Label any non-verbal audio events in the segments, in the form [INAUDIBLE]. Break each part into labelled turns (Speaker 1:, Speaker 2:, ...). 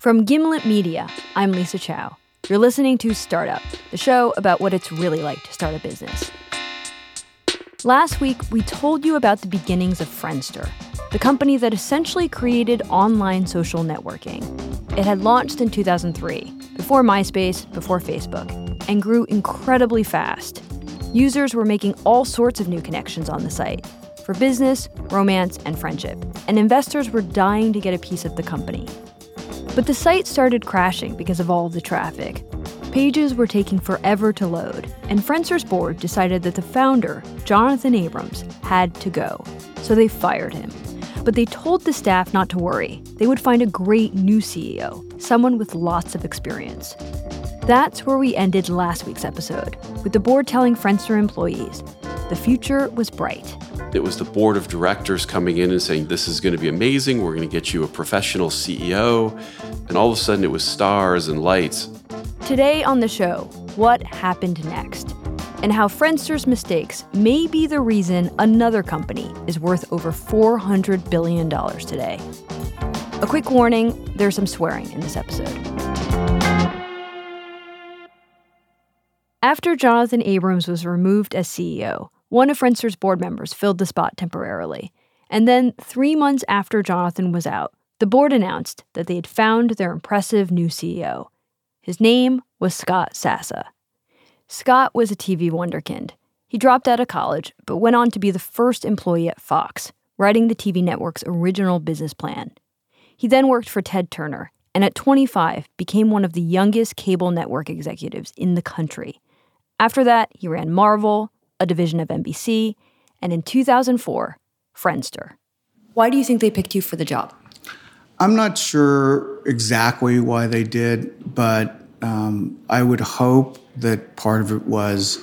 Speaker 1: From Gimlet Media, I'm Lisa Chow. You're listening to Startup, the show about what it's really like to start a business. Last week, we told you about the beginnings of Friendster, the company that essentially created online social networking. It had launched in 2003, before MySpace, before Facebook, and grew incredibly fast. Users were making all sorts of new connections on the site for business, romance, and friendship, and investors were dying to get a piece of the company. But the site started crashing because of all the traffic. Pages were taking forever to load, and Friendster's board decided that the founder, Jonathan Abrams, had to go. So they fired him. But they told the staff not to worry. They would find a great new CEO, someone with lots of experience. That's where we ended last week's episode, with the board telling Friendster employees the future was bright.
Speaker 2: It was the board of directors coming in and saying, This is going to be amazing. We're going to get you a professional CEO. And all of a sudden, it was stars and lights.
Speaker 1: Today on the show, what happened next? And how Friendster's mistakes may be the reason another company is worth over $400 billion today. A quick warning there's some swearing in this episode. After Jonathan Abrams was removed as CEO, one of Friendster's board members filled the spot temporarily. And then, three months after Jonathan was out, the board announced that they had found their impressive new CEO. His name was Scott Sassa. Scott was a TV wonderkind. He dropped out of college, but went on to be the first employee at Fox, writing the TV network's original business plan. He then worked for Ted Turner, and at 25 became one of the youngest cable network executives in the country. After that, he ran Marvel, a division of NBC, and in 2004, Friendster. Why do you think they picked you for the job?
Speaker 3: I'm not sure exactly why they did, but um, I would hope that part of it was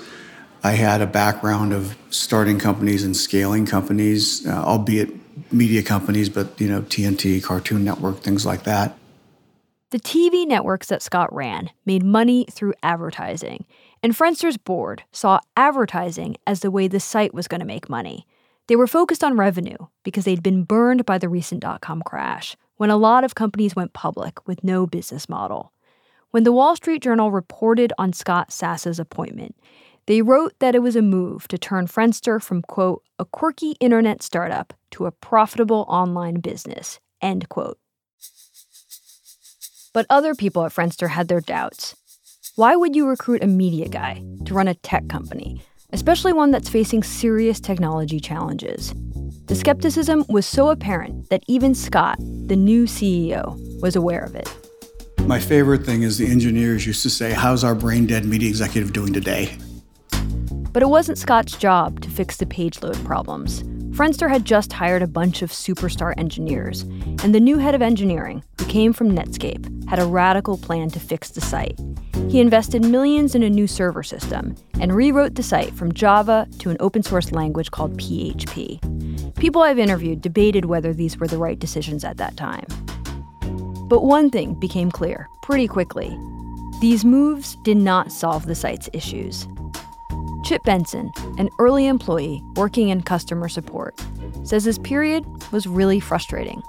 Speaker 3: I had a background of starting companies and scaling companies, uh, albeit media companies, but you know TNT, Cartoon Network, things like that.
Speaker 1: The TV networks that Scott ran made money through advertising, and Friendster's board saw advertising as the way the site was going to make money. They were focused on revenue because they'd been burned by the recent dot com crash, when a lot of companies went public with no business model. When the Wall Street Journal reported on Scott Sassa's appointment, they wrote that it was a move to turn Friendster from, quote, a quirky internet startup to a profitable online business, end quote. But other people at Friendster had their doubts. Why would you recruit a media guy to run a tech company, especially one that's facing serious technology challenges? The skepticism was so apparent that even Scott, the new CEO, was aware of it.
Speaker 3: My favorite thing is the engineers used to say, How's our brain dead media executive doing today?
Speaker 1: But it wasn't Scott's job to fix the page load problems. Friendster had just hired a bunch of superstar engineers, and the new head of engineering, who came from Netscape, had a radical plan to fix the site. He invested millions in a new server system and rewrote the site from Java to an open source language called PHP. People I've interviewed debated whether these were the right decisions at that time. But one thing became clear pretty quickly these moves did not solve the site's issues. Chip Benson, an early employee working in customer support, says his period was really frustrating.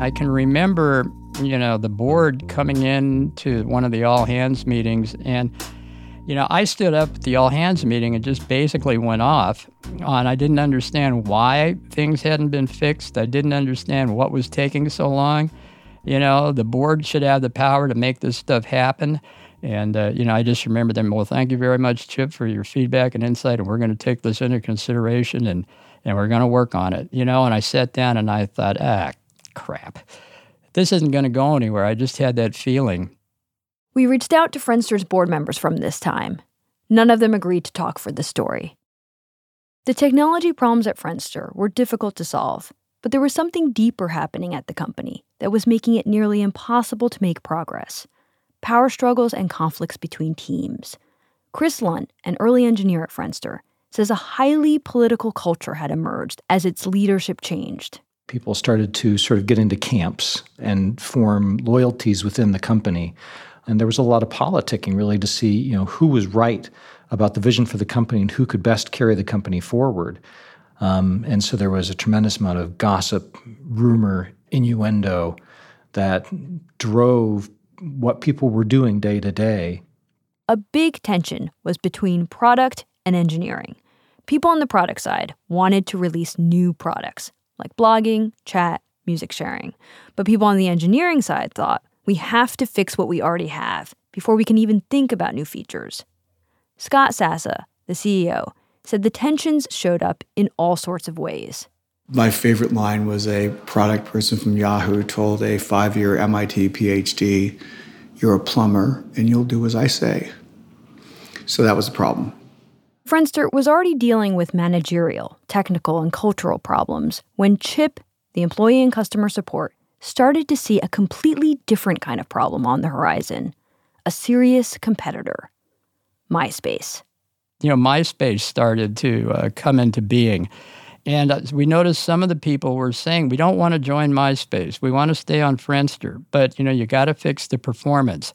Speaker 4: I can remember you know, the board coming in to one of the all hands meetings and you know, I stood up at the all hands meeting and just basically went off on I didn't understand why things hadn't been fixed. I didn't understand what was taking so long. You know, the board should have the power to make this stuff happen. And, uh, you know, I just remember them, well, thank you very much, Chip, for your feedback and insight. And we're going to take this into consideration and, and we're going to work on it. You know, and I sat down and I thought, ah, crap this isn't going to go anywhere. I just had that feeling.
Speaker 1: We reached out to Friendster's board members from this time. None of them agreed to talk for the story. The technology problems at Friendster were difficult to solve, but there was something deeper happening at the company that was making it nearly impossible to make progress power struggles and conflicts between teams. Chris Lunt, an early engineer at Friendster, says a highly political culture had emerged as its leadership changed
Speaker 5: people started to sort of get into camps and form loyalties within the company. And there was a lot of politicking really to see, you know, who was right about the vision for the company and who could best carry the company forward. Um, and so there was a tremendous amount of gossip, rumor, innuendo that drove what people were doing day to day.
Speaker 1: A big tension was between product and engineering. People on the product side wanted to release new products like blogging, chat, music sharing. But people on the engineering side thought we have to fix what we already have before we can even think about new features. Scott Sassa, the CEO, said the tensions showed up in all sorts of ways.
Speaker 3: My favorite line was a product person from Yahoo told a five year MIT PhD, You're a plumber and you'll do as I say. So that was the problem.
Speaker 1: Friendster was already dealing with managerial, technical, and cultural problems when Chip, the employee in customer support, started to see a completely different kind of problem on the horizon a serious competitor MySpace.
Speaker 4: You know, MySpace started to uh, come into being. And uh, we noticed some of the people were saying, we don't want to join MySpace. We want to stay on Friendster. But, you know, you got to fix the performance.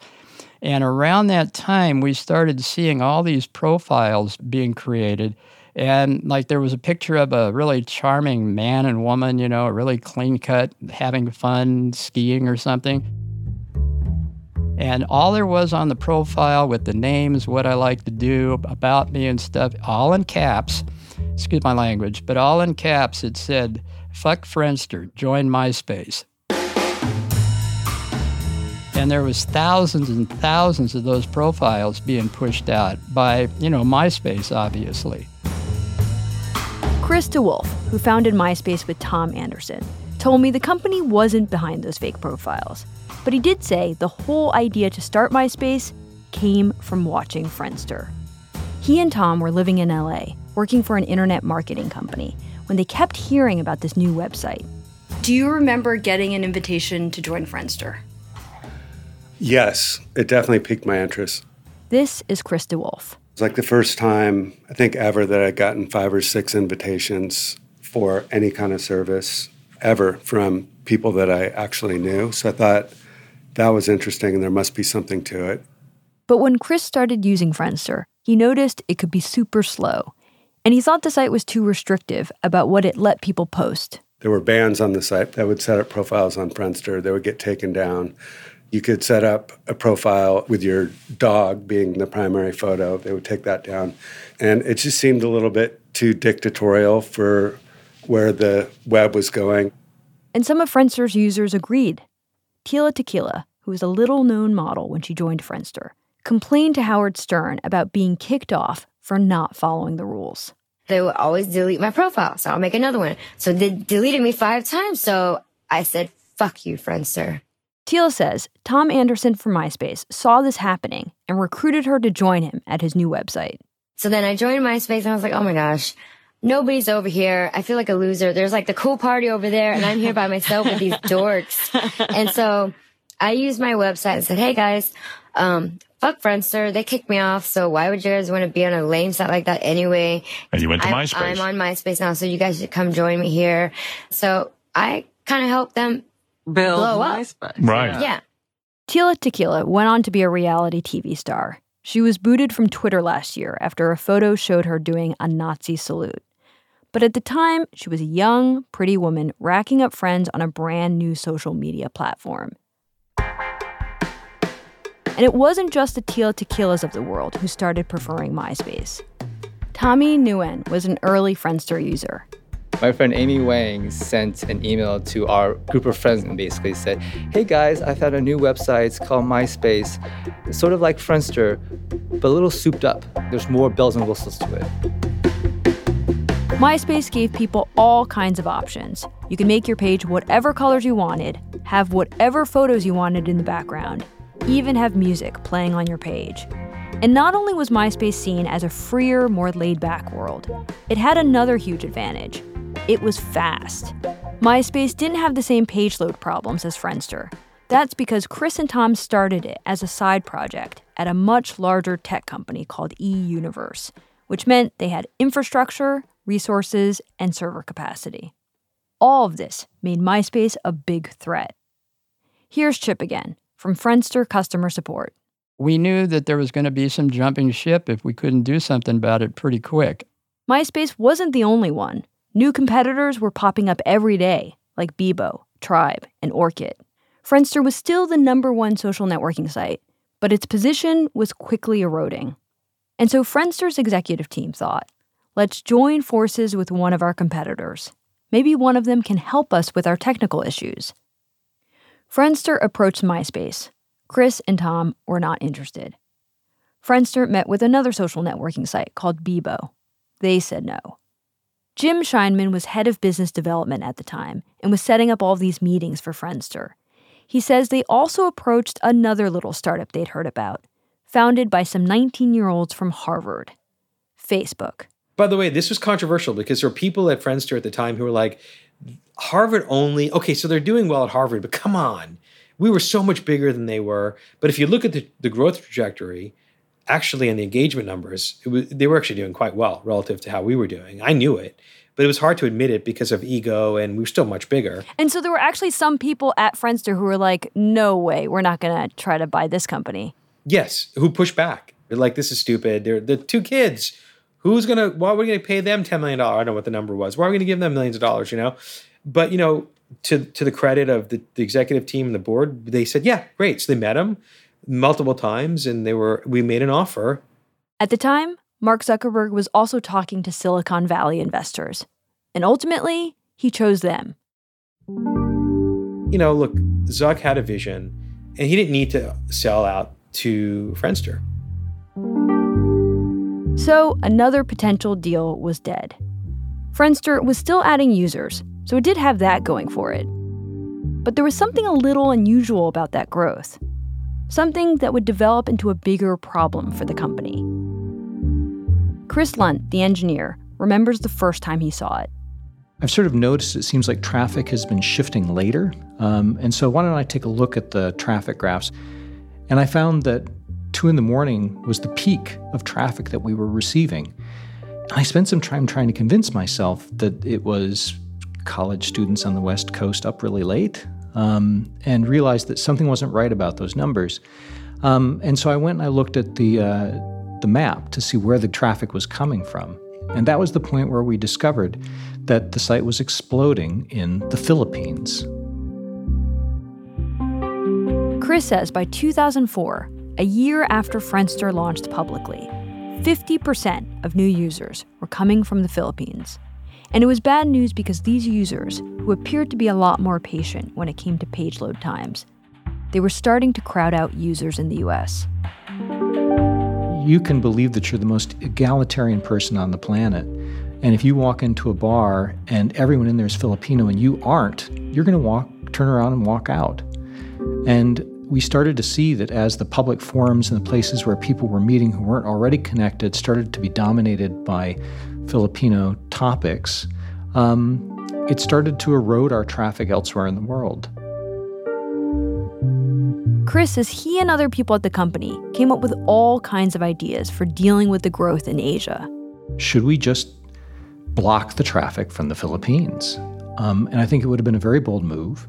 Speaker 4: And around that time, we started seeing all these profiles being created. And like there was a picture of a really charming man and woman, you know, really clean cut, having fun skiing or something. And all there was on the profile with the names, what I like to do, about me and stuff, all in caps, excuse my language, but all in caps, it said, fuck Friendster, join MySpace and there was thousands and thousands of those profiles being pushed out by, you know, MySpace, obviously.
Speaker 1: Chris DeWolfe, who founded MySpace with Tom Anderson, told me the company wasn't behind those fake profiles. But he did say the whole idea to start MySpace came from watching Friendster. He and Tom were living in LA, working for an internet marketing company, when they kept hearing about this new website. Do you remember getting an invitation to join Friendster?
Speaker 6: Yes, it definitely piqued my interest.
Speaker 1: This is Chris DeWolfe.
Speaker 6: It's like the first time, I think, ever that I'd gotten five or six invitations for any kind of service ever from people that I actually knew. So I thought that was interesting and there must be something to it.
Speaker 1: But when Chris started using Friendster, he noticed it could be super slow. And he thought the site was too restrictive about what it let people post.
Speaker 6: There were bans on the site that would set up profiles on Friendster. They would get taken down. You could set up a profile with your dog being the primary photo. They would take that down. And it just seemed a little bit too dictatorial for where the web was going.
Speaker 1: And some of Friendster's users agreed. Tila Tequila, who was a little known model when she joined Friendster, complained to Howard Stern about being kicked off for not following the rules.
Speaker 7: They would always delete my profile, so I'll make another one. So they deleted me five times, so I said, fuck you, Friendster.
Speaker 1: Tila says Tom Anderson from MySpace saw this happening and recruited her to join him at his new website.
Speaker 7: So then I joined MySpace and I was like, oh my gosh, nobody's over here. I feel like a loser. There's like the cool party over there and I'm here by myself with these dorks. [LAUGHS] And so I used my website and said, hey guys, um, fuck Friendster. They kicked me off. So why would you guys want to be on a lame site like that anyway?
Speaker 8: And you went to
Speaker 7: I'm,
Speaker 8: MySpace.
Speaker 7: I'm on MySpace now. So you guys should come join me here. So I kind of helped them
Speaker 9: build
Speaker 7: blow up.
Speaker 9: MySpace.
Speaker 8: Right.
Speaker 7: Yeah.
Speaker 1: Tila Tequila went on to be a reality TV star. She was booted from Twitter last year after a photo showed her doing a Nazi salute. But at the time, she was a young, pretty woman racking up friends on a brand new social media platform. And it wasn't just the Tila Tequilas of the world who started preferring MySpace. Tommy Nguyen was an early Friendster user.
Speaker 10: My friend Amy Wang sent an email to our group of friends and basically said, Hey guys, I found a new website. It's called MySpace. It's sort of like Friendster, but a little souped up. There's more bells and whistles to it.
Speaker 1: MySpace gave people all kinds of options. You could make your page whatever colors you wanted, have whatever photos you wanted in the background, even have music playing on your page. And not only was MySpace seen as a freer, more laid back world, it had another huge advantage it was fast. MySpace didn't have the same page load problems as Friendster. That's because Chris and Tom started it as a side project at a much larger tech company called eUniverse, which meant they had infrastructure, resources, and server capacity. All of this made MySpace a big threat. Here's Chip again from Friendster customer support.
Speaker 4: We knew that there was going to be some jumping ship if we couldn't do something about it pretty quick.
Speaker 1: MySpace wasn't the only one. New competitors were popping up every day, like Bebo, Tribe, and Orkut. Friendster was still the number one social networking site, but its position was quickly eroding. And so Friendster's executive team thought, let's join forces with one of our competitors. Maybe one of them can help us with our technical issues. Friendster approached MySpace. Chris and Tom were not interested. Friendster met with another social networking site called Bebo. They said no. Jim Scheinman was head of business development at the time and was setting up all these meetings for Friendster. He says they also approached another little startup they'd heard about, founded by some 19 year olds from Harvard Facebook.
Speaker 8: By the way, this was controversial because there were people at Friendster at the time who were like, Harvard only, okay, so they're doing well at Harvard, but come on. We were so much bigger than they were. But if you look at the, the growth trajectory, actually, and the engagement numbers, was, they were actually doing quite well relative to how we were doing. I knew it but it was hard to admit it because of ego and we were still much bigger.
Speaker 1: And so there were actually some people at Friendster who were like, no way, we're not going to try to buy this company.
Speaker 8: Yes, who pushed back. They're like, this is stupid. They're the two kids. Who's going to, why are we going to pay them $10 million? I don't know what the number was. Why are we going to give them millions of dollars, you know? But, you know, to, to the credit of the, the executive team and the board, they said, yeah, great. So they met him multiple times and they were, we made an offer.
Speaker 1: At the time, Mark Zuckerberg was also talking to Silicon Valley investors. And ultimately, he chose them.
Speaker 8: You know, look, Zuck had a vision, and he didn't need to sell out to Friendster.
Speaker 1: So, another potential deal was dead. Friendster was still adding users, so it did have that going for it. But there was something a little unusual about that growth. Something that would develop into a bigger problem for the company. Chris Lunt, the engineer, remembers the first time he saw it.
Speaker 5: I've sort of noticed it seems like traffic has been shifting later. Um, and so, why don't I take a look at the traffic graphs? And I found that two in the morning was the peak of traffic that we were receiving. And I spent some time trying to convince myself that it was college students on the West Coast up really late um, and realized that something wasn't right about those numbers. Um, and so I went and I looked at the uh, the map to see where the traffic was coming from. And that was the point where we discovered that the site was exploding in the Philippines.
Speaker 1: Chris says by 2004, a year after Friendster launched publicly, 50% of new users were coming from the Philippines. And it was bad news because these users, who appeared to be a lot more patient when it came to page load times, they were starting to crowd out users in the US
Speaker 5: you can believe that you're the most egalitarian person on the planet. And if you walk into a bar and everyone in there is Filipino and you aren't, you're going to walk, turn around and walk out. And we started to see that as the public forums and the places where people were meeting who weren't already connected started to be dominated by Filipino topics, um, it started to erode our traffic elsewhere in the world.
Speaker 1: Chris says he and other people at the company came up with all kinds of ideas for dealing with the growth in Asia.
Speaker 5: Should we just block the traffic from the Philippines? Um, and I think it would have been a very bold move.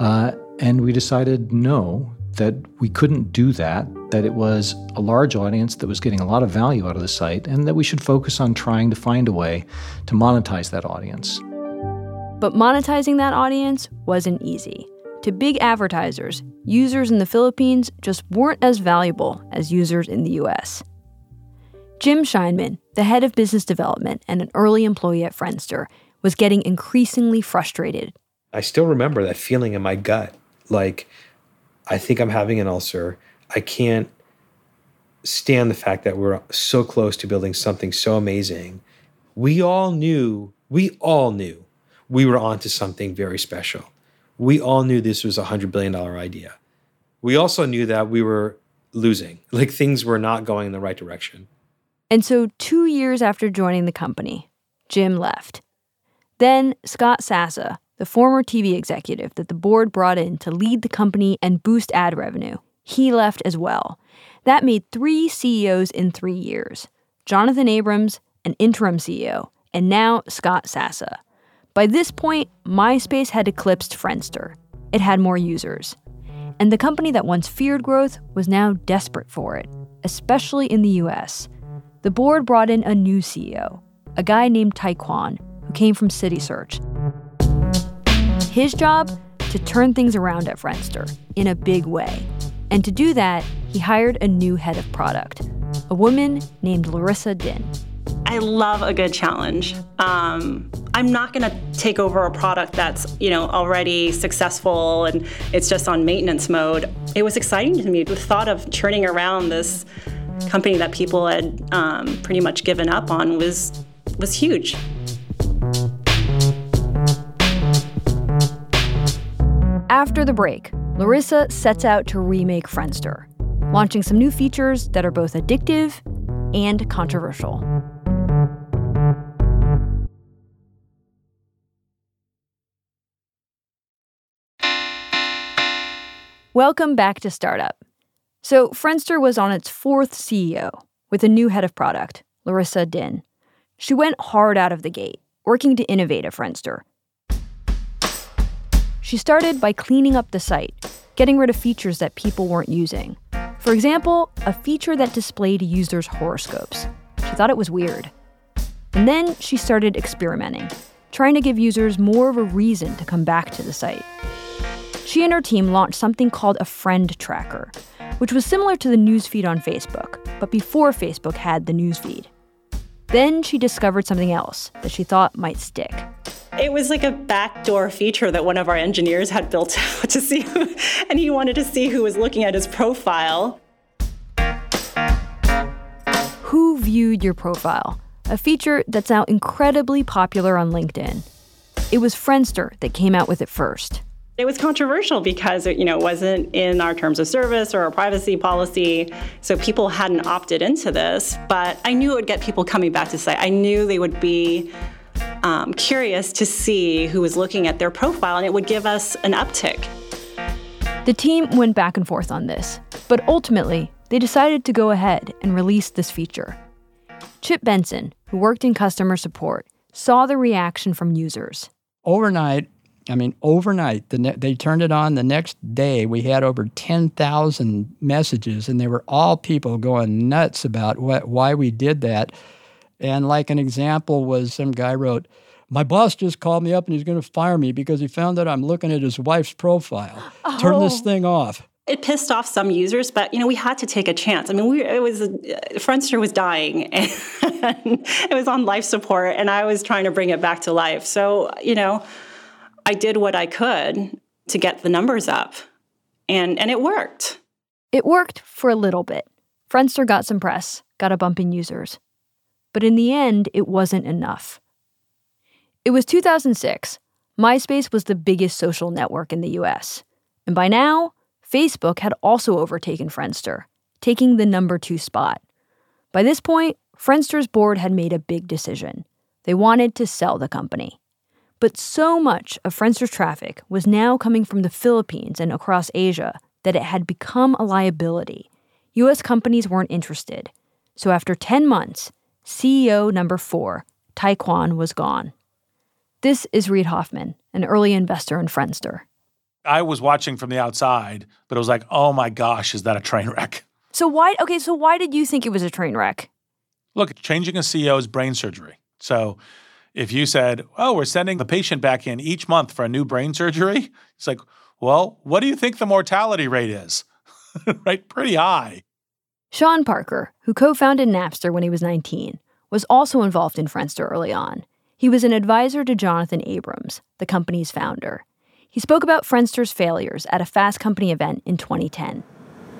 Speaker 5: Uh, and we decided no, that we couldn't do that, that it was a large audience that was getting a lot of value out of the site, and that we should focus on trying to find a way to monetize that audience.
Speaker 1: But monetizing that audience wasn't easy. To big advertisers, users in the Philippines just weren't as valuable as users in the US. Jim Scheinman, the head of business development and an early employee at Friendster, was getting increasingly frustrated.
Speaker 8: I still remember that feeling in my gut like, I think I'm having an ulcer. I can't stand the fact that we're so close to building something so amazing. We all knew, we all knew we were onto something very special we all knew this was a $100 billion idea. We also knew that we were losing, [LAUGHS] like things were not going in the right direction.
Speaker 1: And so, two years after joining the company, Jim left. Then, Scott Sassa, the former TV executive that the board brought in to lead the company and boost ad revenue, he left as well. That made three CEOs in three years Jonathan Abrams, an interim CEO, and now Scott Sassa. By this point, MySpace had eclipsed Friendster. It had more users. And the company that once feared growth was now desperate for it, especially in the US. The board brought in a new CEO, a guy named Taek Kwon, who came from CitySearch. His job? to turn things around at Friendster in a big way. And to do that, he hired a new head of product, a woman named Larissa Din.
Speaker 9: I love a good challenge. Um, I'm not going to take over a product that's you know already successful and it's just on maintenance mode. It was exciting to me the thought of turning around this company that people had um, pretty much given up on was was huge.
Speaker 1: After the break, Larissa sets out to remake Friendster, launching some new features that are both addictive and controversial. Welcome back to Startup. So, Friendster was on its fourth CEO with a new head of product, Larissa Din. She went hard out of the gate, working to innovate at Friendster. She started by cleaning up the site, getting rid of features that people weren't using. For example, a feature that displayed users' horoscopes. She thought it was weird. And then she started experimenting, trying to give users more of a reason to come back to the site. She and her team launched something called a friend tracker, which was similar to the newsfeed on Facebook, but before Facebook had the newsfeed. Then she discovered something else that she thought might stick.
Speaker 9: It was like a backdoor feature that one of our engineers had built [LAUGHS] out to see, who, and he wanted to see who was looking at his profile.
Speaker 1: Who viewed your profile? A feature that's now incredibly popular on LinkedIn. It was Friendster that came out with it first.
Speaker 9: It was controversial because it, you know, it wasn't in our terms of service or our privacy policy, so people hadn't opted into this. But I knew it would get people coming back to site. I knew they would be um, curious to see who was looking at their profile, and it would give us an uptick.
Speaker 1: The team went back and forth on this, but ultimately, they decided to go ahead and release this feature. Chip Benson, who worked in customer support, saw the reaction from users.
Speaker 4: Overnight, I mean, overnight, the ne- they turned it on. The next day, we had over 10,000 messages, and they were all people going nuts about what, why we did that. And like an example was some guy wrote, my boss just called me up and he's going to fire me because he found that I'm looking at his wife's profile. Oh. Turn this thing off.
Speaker 9: It pissed off some users, but you know we had to take a chance. I mean, we it was uh, Friendster was dying, [LAUGHS] and it was on life support, and I was trying to bring it back to life. So you know, I did what I could to get the numbers up, and, and it worked.
Speaker 1: It worked for a little bit. Friendster got some press, got a bump in users. But in the end, it wasn't enough. It was 2006. MySpace was the biggest social network in the US. And by now, Facebook had also overtaken Friendster, taking the number two spot. By this point, Friendster's board had made a big decision. They wanted to sell the company. But so much of Friendster's traffic was now coming from the Philippines and across Asia that it had become a liability. US companies weren't interested. So after 10 months, CEO number four, Taek Kwon, was gone. This is Reid Hoffman, an early investor in Friendster.
Speaker 11: I was watching from the outside, but it was like, oh my gosh, is that a train wreck?
Speaker 1: So why okay, so why did you think it was a train wreck?
Speaker 11: Look, changing a CEO is brain surgery. So if you said, "Oh, we're sending the patient back in each month for a new brain surgery," it's like, "Well, what do you think the mortality rate is?" [LAUGHS] right, pretty high.
Speaker 1: Sean Parker, who co-founded Napster when he was 19, was also involved in Friendster early on. He was an advisor to Jonathan Abrams, the company's founder. He spoke about Friendster's failures at a Fast Company event in 2010.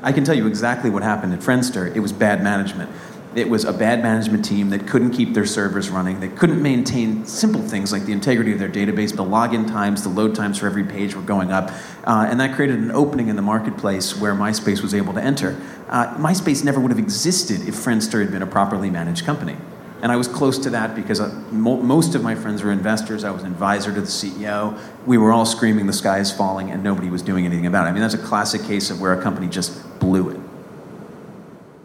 Speaker 12: I can tell you exactly what happened at Friendster. It was bad management. It was a bad management team that couldn't keep their servers running. They couldn't maintain simple things like the integrity of their database. The login times, the load times for every page were going up. Uh, and that created an opening in the marketplace where MySpace was able to enter. Uh, MySpace never would have existed if Friendster had been a properly managed company. And I was close to that because uh, mo- most of my friends were investors. I was an advisor to the CEO. We were all screaming, the sky is falling, and nobody was doing anything about it. I mean, that's a classic case of where a company just blew it.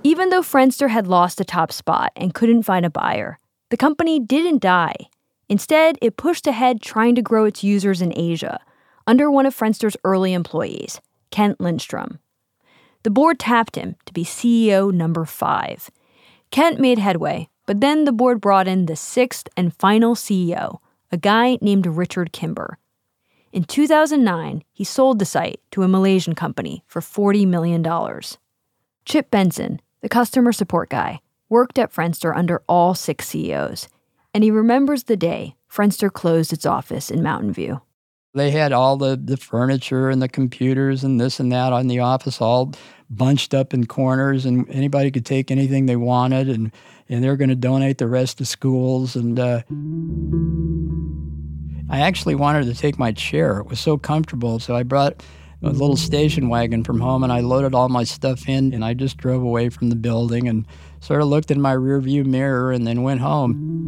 Speaker 1: Even though Friendster had lost the top spot and couldn't find a buyer, the company didn't die. Instead, it pushed ahead trying to grow its users in Asia under one of Friendster's early employees, Kent Lindstrom. The board tapped him to be CEO number five. Kent made headway, but then the board brought in the sixth and final CEO, a guy named Richard Kimber. In 2009, he sold the site to a Malaysian company for $40 million. Chip Benson, the customer support guy, worked at Friendster under all six CEOs, and he remembers the day Friendster closed its office in Mountain View.
Speaker 4: They had all the, the furniture and the computers and this and that on the office all bunched up in corners, and anybody could take anything they wanted, and, and they're going to donate the rest to schools. And uh, I actually wanted to take my chair. It was so comfortable, so I brought a little station wagon from home and I loaded all my stuff in and I just drove away from the building and sort of looked in my rearview mirror and then went home.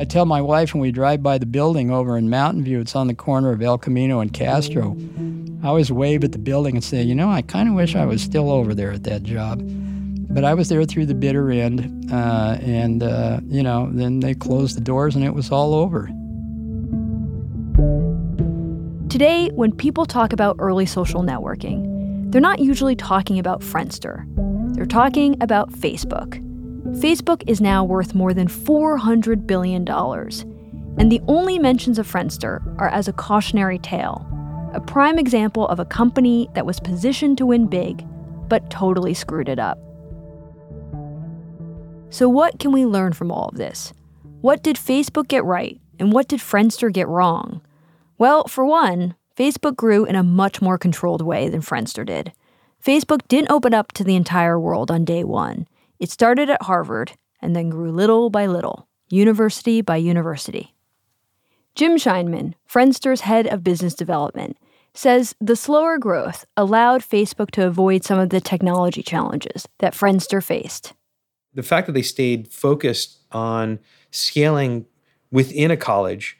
Speaker 4: I tell my wife when we drive by the building over in Mountain View, it's on the corner of El Camino and Castro. I always wave at the building and say, you know, I kind of wish I was still over there at that job. But I was there through the bitter end, uh, and, uh, you know, then they closed the doors and it was all over.
Speaker 1: Today, when people talk about early social networking, they're not usually talking about Friendster. They're talking about Facebook. Facebook is now worth more than $400 billion. And the only mentions of Friendster are as a cautionary tale, a prime example of a company that was positioned to win big, but totally screwed it up. So, what can we learn from all of this? What did Facebook get right, and what did Friendster get wrong? Well, for one, Facebook grew in a much more controlled way than Friendster did. Facebook didn't open up to the entire world on day one. It started at Harvard and then grew little by little, university by university. Jim Scheinman, Friendster's head of business development, says the slower growth allowed Facebook to avoid some of the technology challenges that Friendster faced.
Speaker 8: The fact that they stayed focused on scaling within a college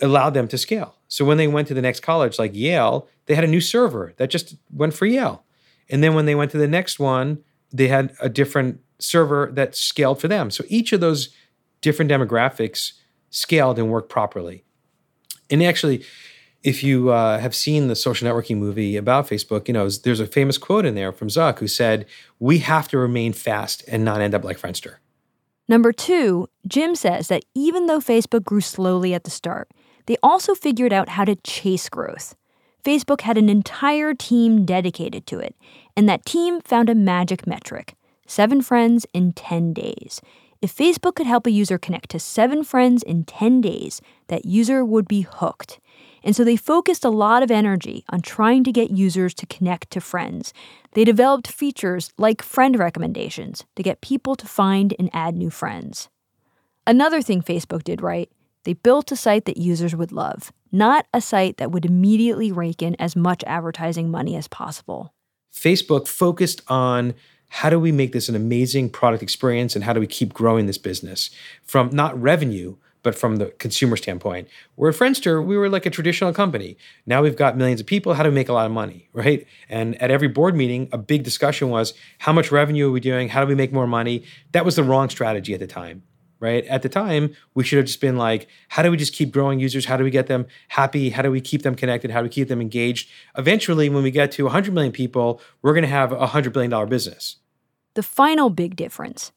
Speaker 8: allowed them to scale. So when they went to the next college, like Yale, they had a new server that just went for Yale. And then when they went to the next one, they had a different server that scaled for them. So each of those different demographics scaled and worked properly. And actually, if you uh, have seen the social networking movie about Facebook, you know, there's a famous quote in there from Zuck who said, We have to remain fast and not end up like Friendster.
Speaker 1: Number two, Jim says that even though Facebook grew slowly at the start, they also figured out how to chase growth. Facebook had an entire team dedicated to it, and that team found a magic metric seven friends in 10 days. If Facebook could help a user connect to seven friends in 10 days, that user would be hooked. And so they focused a lot of energy on trying to get users to connect to friends. They developed features like friend recommendations to get people to find and add new friends. Another thing Facebook did right they built a site that users would love, not a site that would immediately rake in as much advertising money as possible.
Speaker 8: Facebook focused on how do we make this an amazing product experience and how do we keep growing this business from not revenue, but from the consumer standpoint. Where at Friendster, we were like a traditional company. Now we've got millions of people. How do we make a lot of money, right? And at every board meeting, a big discussion was how much revenue are we doing? How do we make more money? That was the wrong strategy at the time right? At the time, we should have just been like, how do we just keep growing users? How do we get them happy? How do we keep them connected? How do we keep them engaged? Eventually, when we get to 100 million people, we're going to have a $100 billion business.
Speaker 1: The final big difference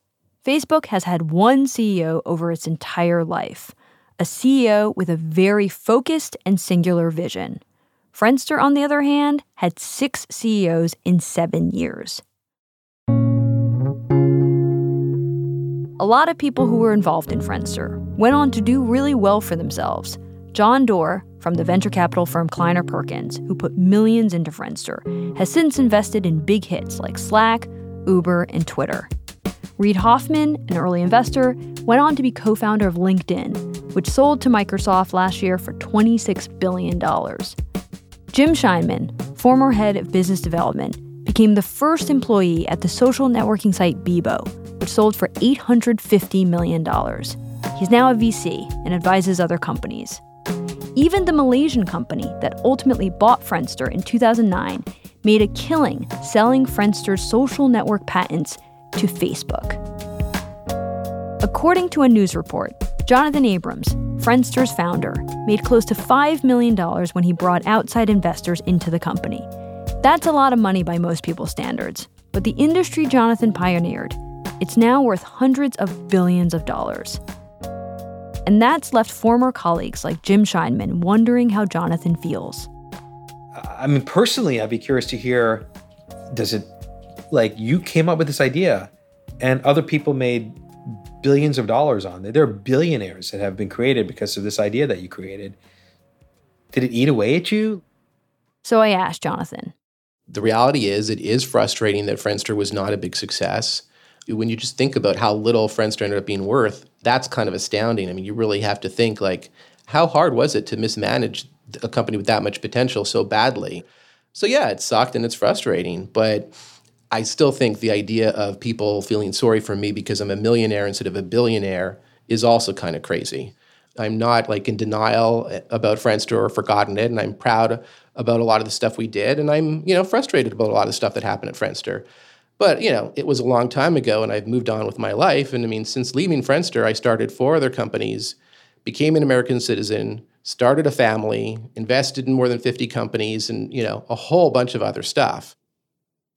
Speaker 1: Facebook has had one CEO over its entire life, a CEO with a very focused and singular vision. Friendster, on the other hand, had six CEOs in seven years. A lot of people who were involved in Friendster went on to do really well for themselves. John Doerr, from the venture capital firm Kleiner Perkins, who put millions into Friendster, has since invested in big hits like Slack, Uber, and Twitter. Reid Hoffman, an early investor, went on to be co founder of LinkedIn, which sold to Microsoft last year for $26 billion. Jim Scheinman, former head of business development, became the first employee at the social networking site Bebo, which sold for $850 million. He's now a VC and advises other companies. Even the Malaysian company that ultimately bought Friendster in 2009 made a killing selling Friendster's social network patents to Facebook. According to a news report, Jonathan Abrams, Friendster's founder, made close to $5 million when he brought outside investors into the company. That's a lot of money by most people's standards, but the industry Jonathan pioneered it's now worth hundreds of billions of dollars. And that's left former colleagues like Jim Scheinman wondering how Jonathan feels.
Speaker 8: I mean, personally, I'd be curious to hear does it, like, you came up with this idea and other people made billions of dollars on it. There are billionaires that have been created because of this idea that you created. Did it eat away at you?
Speaker 1: So I asked Jonathan.
Speaker 13: The reality is, it is frustrating that Friendster was not a big success. When you just think about how little Friendster ended up being worth, that's kind of astounding. I mean, you really have to think like, how hard was it to mismanage a company with that much potential so badly? So yeah, it sucked and it's frustrating, but I still think the idea of people feeling sorry for me because I'm a millionaire instead of a billionaire is also kind of crazy. I'm not like in denial about Friendster or forgotten it, and I'm proud about a lot of the stuff we did, and I'm you know frustrated about a lot of stuff that happened at Friendster. But you know, it was a long time ago, and I've moved on with my life. And I mean, since leaving Friendster, I started four other companies, became an American citizen, started a family, invested in more than 50 companies, and you know, a whole bunch of other stuff.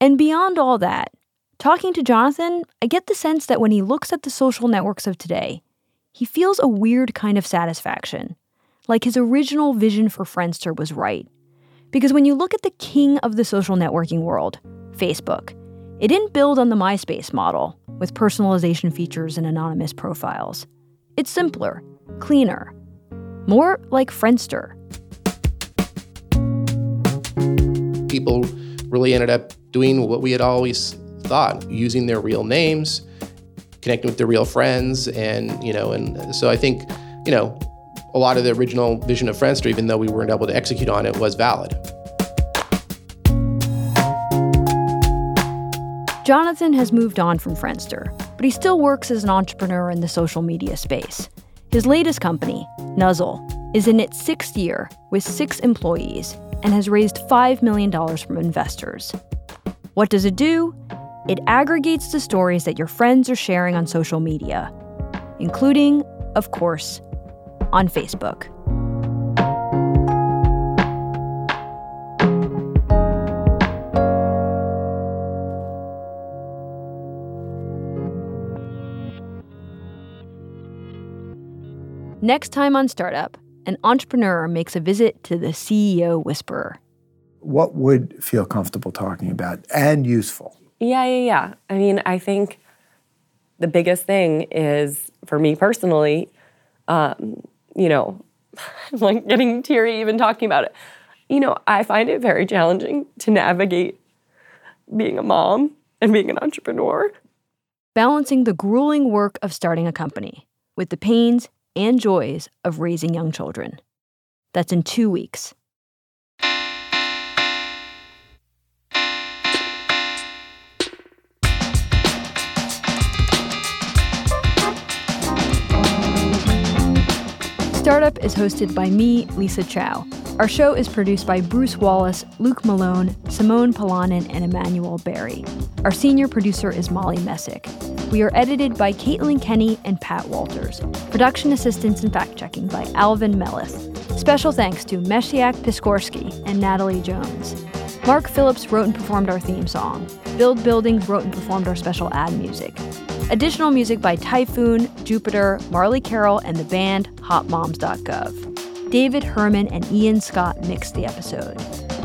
Speaker 1: And beyond all that, talking to Jonathan, I get the sense that when he looks at the social networks of today, he feels a weird kind of satisfaction, like his original vision for Friendster was right. Because when you look at the king of the social networking world, Facebook, it didn't build on the MySpace model with personalization features and anonymous profiles. It's simpler, cleaner, more like Friendster.
Speaker 13: People really ended up doing what we had always thought, using their real names, connecting with their real friends, and you know, and so I think, you know, a lot of the original vision of Friendster, even though we weren't able to execute on it, was valid.
Speaker 1: Jonathan has moved on from Friendster, but he still works as an entrepreneur in the social media space. His latest company, Nuzzel, is in its sixth year with six employees and has raised $5 million from investors. What does it do? It aggregates the stories that your friends are sharing on social media, including, of course, on Facebook. Next time on Startup, an entrepreneur makes a visit to the CEO Whisperer
Speaker 14: what would feel comfortable talking about and useful?
Speaker 15: Yeah, yeah, yeah. I mean, I think the biggest thing is for me personally, um, you know, [LAUGHS] I'm like getting teary even talking about it. You know, I find it very challenging to navigate being a mom and being an entrepreneur.
Speaker 1: Balancing the grueling work of starting a company with the pains and joys of raising young children. That's in two weeks. Startup is hosted by me, Lisa Chow. Our show is produced by Bruce Wallace, Luke Malone, Simone Polanen, and Emanuele Berry. Our senior producer is Molly Messick. We are edited by Caitlin Kenney and Pat Walters. Production assistance and fact checking by Alvin Melathe. Special thanks to Misiek Piskorski and Natalie Jones. Mark Phillips wrote and performed our theme song. Build Buildings wrote and performed our special ad music. Additional music by Typhoon, Jupyter, Marley Carroll, and the band hotmoms.gov. David Herman and Ian Scott mixed the episode.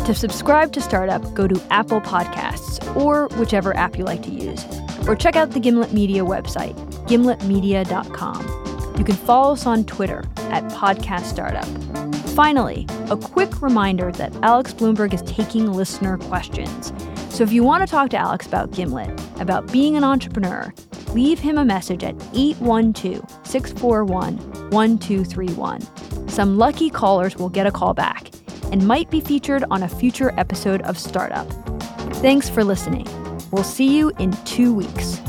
Speaker 1: To subscribe to Startup, go to Apple Podcasts or whichever app you like to use, or check out the Gimlet Media website, gimletmedia.com. You can follow us on Twitter at Podcast Startup. Finally, a quick reminder that Alex Blumberg is taking listener questions. So if you want to talk to Alex about Gimlet, about being an entrepreneur, leave him a message at 812 641 1231. Some lucky callers will get a call back and might be featured on a future episode of Startup. Thanks for listening. We'll see you in two weeks.